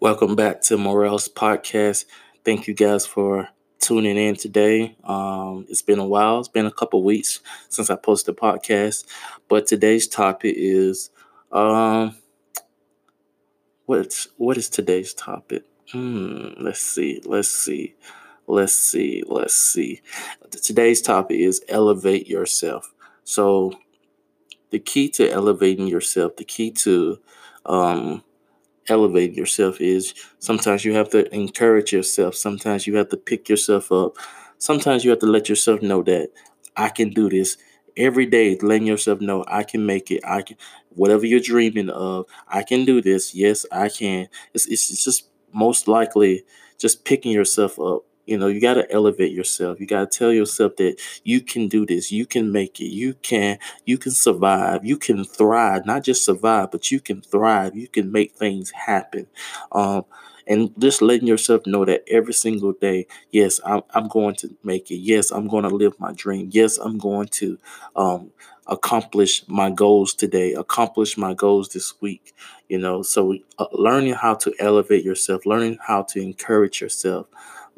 Welcome back to Marrell's podcast. Thank you guys for tuning in today. Um, it's been a while. It's been a couple weeks since I posted a podcast, but today's topic is um, what's what is today's topic? Hmm, let's see. Let's see. Let's see. Let's see. Today's topic is elevate yourself. So, the key to elevating yourself, the key to um, elevating yourself is sometimes you have to encourage yourself. Sometimes you have to pick yourself up. Sometimes you have to let yourself know that I can do this every day, letting yourself know I can make it. I can, whatever you're dreaming of, I can do this. Yes, I can. It's, it's just most likely just picking yourself up you know, you got to elevate yourself. You got to tell yourself that you can do this. You can make it. You can you can survive. You can thrive. Not just survive, but you can thrive. You can make things happen. Um, and just letting yourself know that every single day, yes, I'm, I'm going to make it. Yes, I'm going to live my dream. Yes, I'm going to um, accomplish my goals today, accomplish my goals this week. You know, so uh, learning how to elevate yourself, learning how to encourage yourself,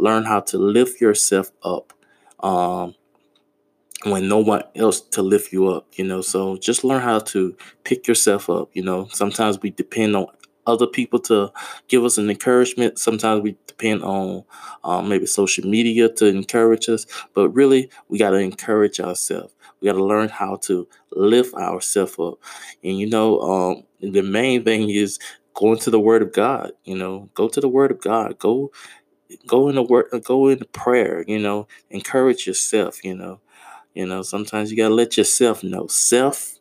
learn how to lift yourself up um, when no one else to lift you up you know so just learn how to pick yourself up you know. Sometimes we depend on other people to give us an encouragement. Sometimes we depend on um, maybe social media to encourage us but really we got to encourage ourselves we got to learn how to lift ourselves up. And you know um, the main thing is going to the word of god you know. Go to the word of god. Go go into work go into prayer you know encourage yourself you know. You know sometimes you gotta let yourself know self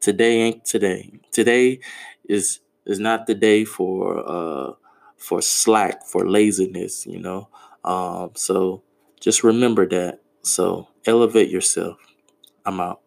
today ain't today. Today is is not the day for uh for slack for laziness you know. Um so just remember that. So elevate yourself. I'm out